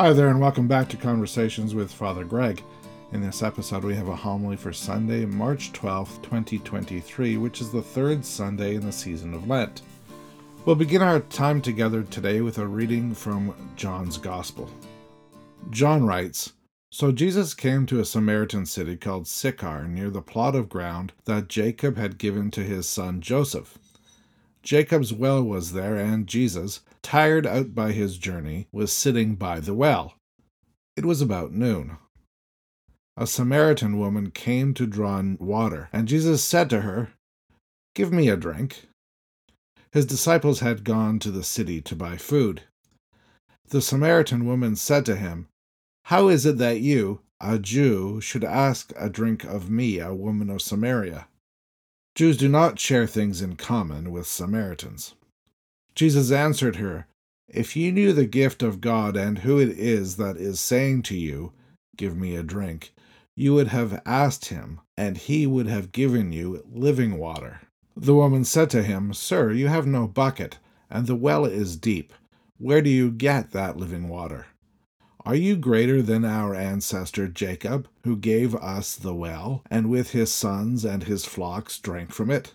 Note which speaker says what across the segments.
Speaker 1: Hi there, and welcome back to Conversations with Father Greg. In this episode, we have a homily for Sunday, March 12th, 2023, which is the third Sunday in the season of Lent. We'll begin our time together today with a reading from John's Gospel. John writes So Jesus came to a Samaritan city called Sychar near the plot of ground that Jacob had given to his son Joseph. Jacob's well was there, and Jesus, tired out by his journey, was sitting by the well. It was about noon. A Samaritan woman came to draw water, and Jesus said to her, Give me a drink. His disciples had gone to the city to buy food. The Samaritan woman said to him, How is it that you, a Jew, should ask a drink of me, a woman of Samaria? Jews do not share things in common with Samaritans. Jesus answered her, If you knew the gift of God and who it is that is saying to you, Give me a drink, you would have asked him, and he would have given you living water. The woman said to him, Sir, you have no bucket, and the well is deep. Where do you get that living water? Are you greater than our ancestor Jacob, who gave us the well, and with his sons and his flocks drank from it?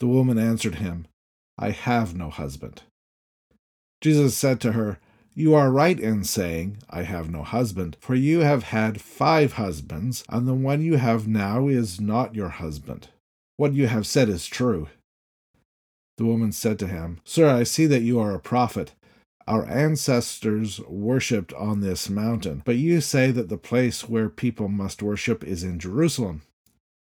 Speaker 1: The woman answered him, I have no husband. Jesus said to her, You are right in saying, I have no husband, for you have had five husbands, and the one you have now is not your husband. What you have said is true. The woman said to him, Sir, I see that you are a prophet. Our ancestors worshipped on this mountain, but you say that the place where people must worship is in Jerusalem.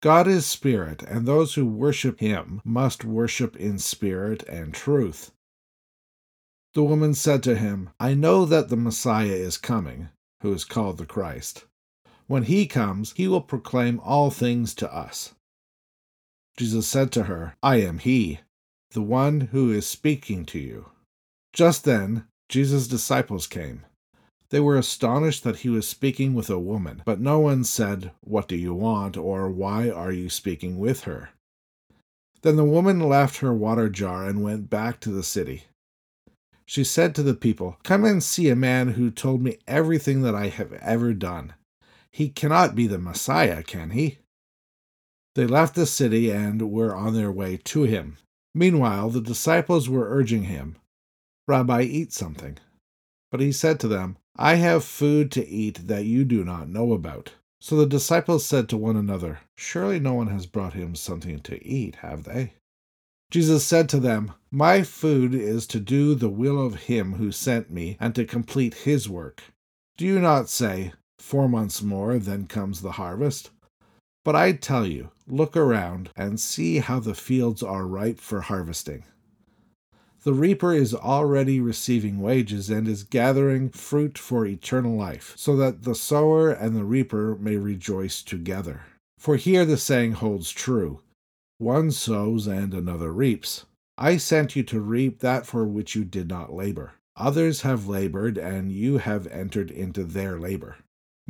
Speaker 1: God is spirit, and those who worship him must worship in spirit and truth. The woman said to him, I know that the Messiah is coming, who is called the Christ. When he comes, he will proclaim all things to us. Jesus said to her, I am he the one who is speaking to you. Just then, Jesus' disciples came. They were astonished that he was speaking with a woman, but no one said, What do you want? or Why are you speaking with her? Then the woman left her water jar and went back to the city. She said to the people, Come and see a man who told me everything that I have ever done. He cannot be the Messiah, can he? They left the city and were on their way to him. Meanwhile, the disciples were urging him, Rabbi, eat something. But he said to them, I have food to eat that you do not know about. So the disciples said to one another, Surely no one has brought him something to eat, have they? Jesus said to them, My food is to do the will of him who sent me and to complete his work. Do you not say, Four months more, then comes the harvest? But I tell you, look around and see how the fields are ripe for harvesting. The reaper is already receiving wages and is gathering fruit for eternal life, so that the sower and the reaper may rejoice together. For here the saying holds true one sows and another reaps. I sent you to reap that for which you did not labor. Others have labored, and you have entered into their labor.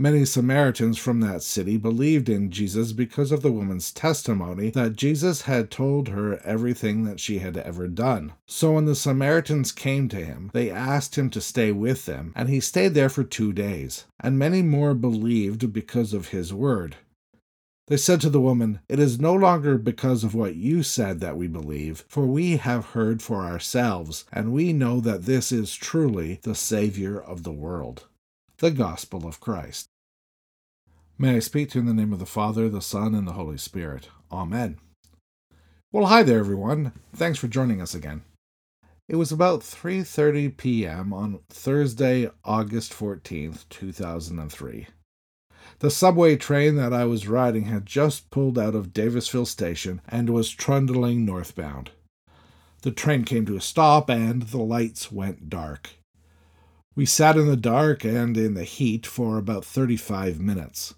Speaker 1: Many Samaritans from that city believed in Jesus because of the woman's testimony that Jesus had told her everything that she had ever done. So when the Samaritans came to him, they asked him to stay with them, and he stayed there for two days. And many more believed because of his word. They said to the woman, It is no longer because of what you said that we believe, for we have heard for ourselves, and we know that this is truly the Savior of the world. The Gospel of Christ. May I speak to you in the name of the Father, the Son, and the Holy Spirit. Amen. Well, hi there everyone. Thanks for joining us again. It was about 3:30 p.m. on Thursday, August 14th, 2003. The subway train that I was riding had just pulled out of Davisville station and was trundling northbound. The train came to a stop and the lights went dark. We sat in the dark and in the heat for about 35 minutes.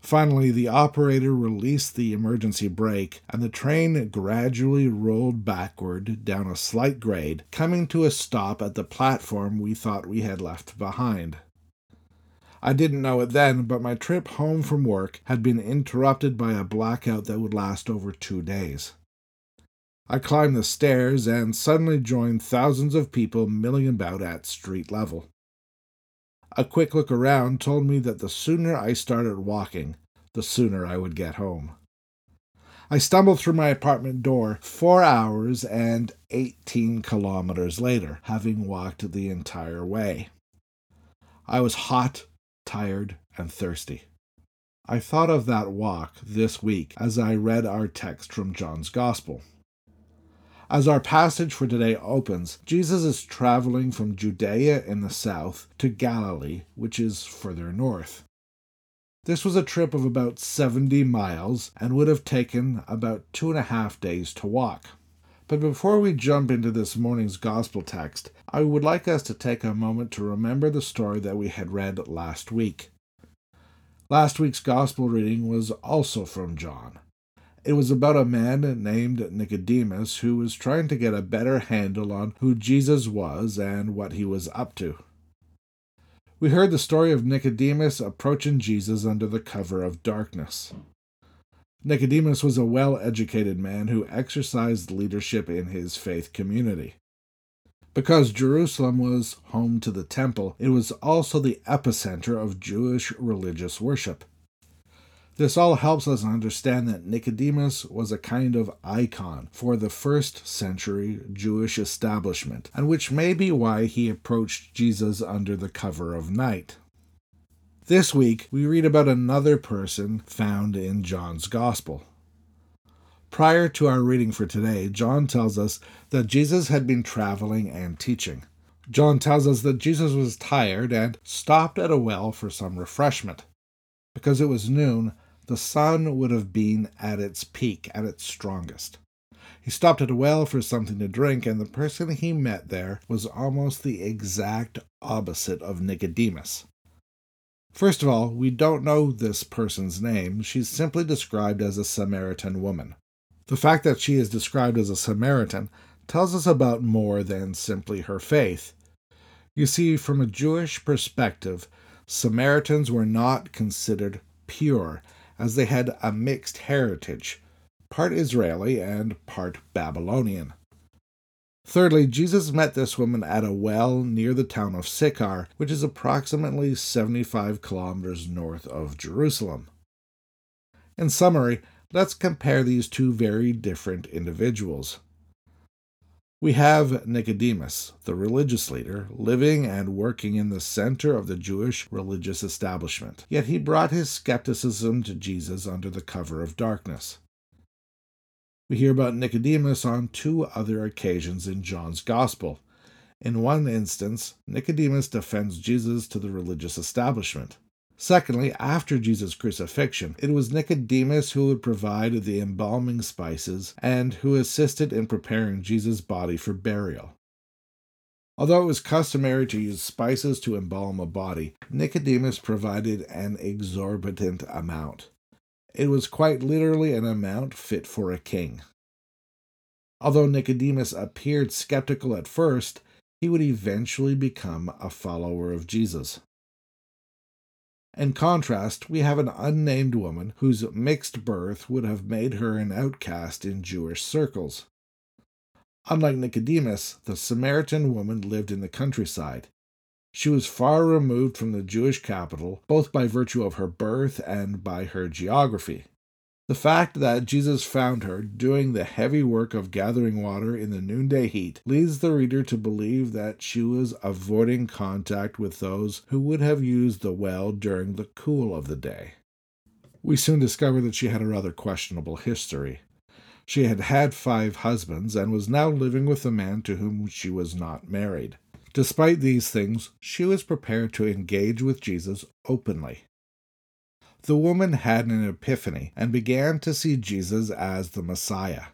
Speaker 1: Finally, the operator released the emergency brake, and the train gradually rolled backward down a slight grade, coming to a stop at the platform we thought we had left behind. I didn't know it then, but my trip home from work had been interrupted by a blackout that would last over two days. I climbed the stairs and suddenly joined thousands of people milling about at street level. A quick look around told me that the sooner I started walking, the sooner I would get home. I stumbled through my apartment door four hours and 18 kilometers later, having walked the entire way. I was hot, tired, and thirsty. I thought of that walk this week as I read our text from John's Gospel. As our passage for today opens, Jesus is traveling from Judea in the south to Galilee, which is further north. This was a trip of about 70 miles and would have taken about two and a half days to walk. But before we jump into this morning's gospel text, I would like us to take a moment to remember the story that we had read last week. Last week's gospel reading was also from John. It was about a man named Nicodemus who was trying to get a better handle on who Jesus was and what he was up to. We heard the story of Nicodemus approaching Jesus under the cover of darkness. Nicodemus was a well educated man who exercised leadership in his faith community. Because Jerusalem was home to the temple, it was also the epicenter of Jewish religious worship. This all helps us understand that Nicodemus was a kind of icon for the first century Jewish establishment, and which may be why he approached Jesus under the cover of night. This week, we read about another person found in John's Gospel. Prior to our reading for today, John tells us that Jesus had been traveling and teaching. John tells us that Jesus was tired and stopped at a well for some refreshment. Because it was noon, the sun would have been at its peak, at its strongest. He stopped at a well for something to drink, and the person he met there was almost the exact opposite of Nicodemus. First of all, we don't know this person's name. She's simply described as a Samaritan woman. The fact that she is described as a Samaritan tells us about more than simply her faith. You see, from a Jewish perspective, Samaritans were not considered pure as they had a mixed heritage, part Israeli and part Babylonian. Thirdly, Jesus met this woman at a well near the town of Sychar, which is approximately 75 kilometers north of Jerusalem. In summary, let's compare these two very different individuals. We have Nicodemus, the religious leader, living and working in the center of the Jewish religious establishment, yet he brought his skepticism to Jesus under the cover of darkness. We hear about Nicodemus on two other occasions in John's Gospel. In one instance, Nicodemus defends Jesus to the religious establishment. Secondly, after Jesus' crucifixion, it was Nicodemus who would provide the embalming spices and who assisted in preparing Jesus' body for burial. Although it was customary to use spices to embalm a body, Nicodemus provided an exorbitant amount. It was quite literally an amount fit for a king. Although Nicodemus appeared skeptical at first, he would eventually become a follower of Jesus. In contrast, we have an unnamed woman whose mixed birth would have made her an outcast in Jewish circles. Unlike Nicodemus, the Samaritan woman lived in the countryside. She was far removed from the Jewish capital, both by virtue of her birth and by her geography. The fact that Jesus found her doing the heavy work of gathering water in the noonday heat leads the reader to believe that she was avoiding contact with those who would have used the well during the cool of the day. We soon discovered that she had a rather questionable history. She had had five husbands and was now living with a man to whom she was not married. Despite these things, she was prepared to engage with Jesus openly. The woman had an epiphany and began to see Jesus as the Messiah.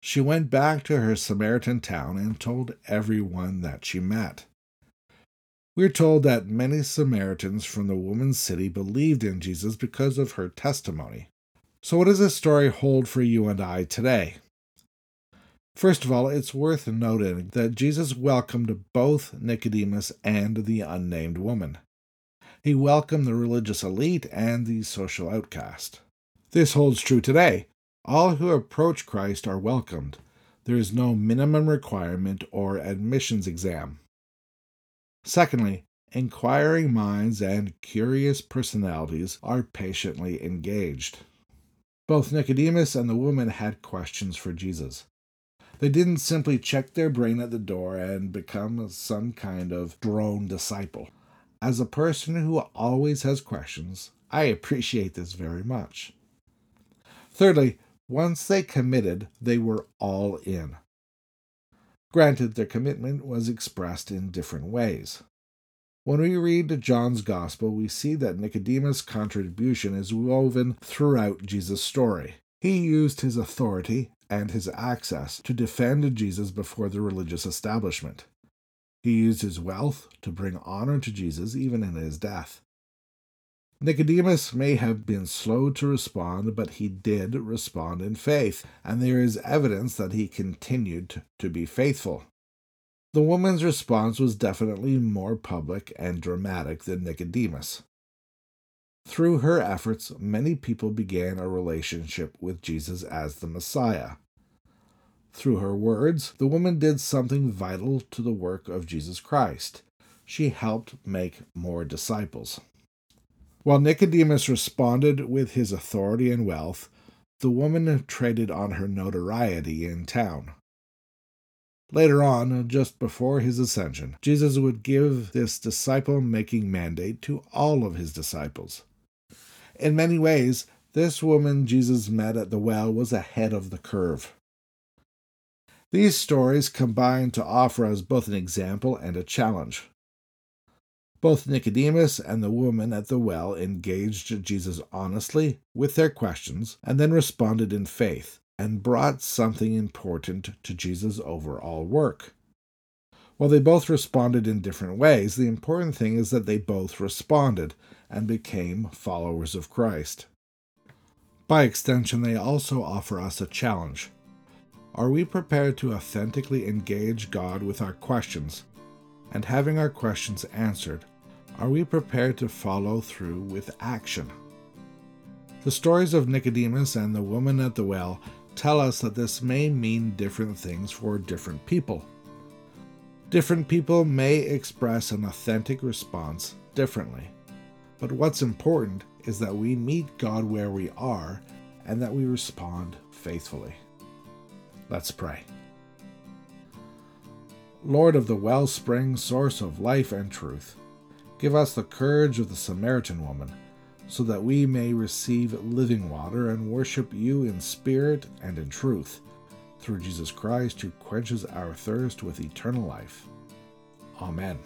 Speaker 1: She went back to her Samaritan town and told everyone that she met. We're told that many Samaritans from the woman's city believed in Jesus because of her testimony. So, what does this story hold for you and I today? First of all, it's worth noting that Jesus welcomed both Nicodemus and the unnamed woman. He welcomed the religious elite and the social outcast. This holds true today. All who approach Christ are welcomed. There is no minimum requirement or admissions exam. Secondly, inquiring minds and curious personalities are patiently engaged. Both Nicodemus and the woman had questions for Jesus. They didn't simply check their brain at the door and become some kind of drone disciple. As a person who always has questions, I appreciate this very much. Thirdly, once they committed, they were all in. Granted, their commitment was expressed in different ways. When we read John's Gospel, we see that Nicodemus' contribution is woven throughout Jesus' story. He used his authority and his access to defend Jesus before the religious establishment. He used his wealth to bring honor to Jesus even in his death. Nicodemus may have been slow to respond, but he did respond in faith, and there is evidence that he continued to be faithful. The woman's response was definitely more public and dramatic than Nicodemus. Through her efforts, many people began a relationship with Jesus as the Messiah. Through her words, the woman did something vital to the work of Jesus Christ. She helped make more disciples. While Nicodemus responded with his authority and wealth, the woman traded on her notoriety in town. Later on, just before his ascension, Jesus would give this disciple making mandate to all of his disciples. In many ways, this woman Jesus met at the well was ahead of the curve. These stories combine to offer us both an example and a challenge. Both Nicodemus and the woman at the well engaged Jesus honestly with their questions and then responded in faith and brought something important to Jesus' overall work. While they both responded in different ways, the important thing is that they both responded and became followers of Christ. By extension, they also offer us a challenge. Are we prepared to authentically engage God with our questions? And having our questions answered, are we prepared to follow through with action? The stories of Nicodemus and the woman at the well tell us that this may mean different things for different people. Different people may express an authentic response differently. But what's important is that we meet God where we are and that we respond faithfully. Let's pray. Lord of the wellspring, source of life and truth, Give us the courage of the Samaritan woman, so that we may receive living water and worship you in spirit and in truth, through Jesus Christ, who quenches our thirst with eternal life. Amen.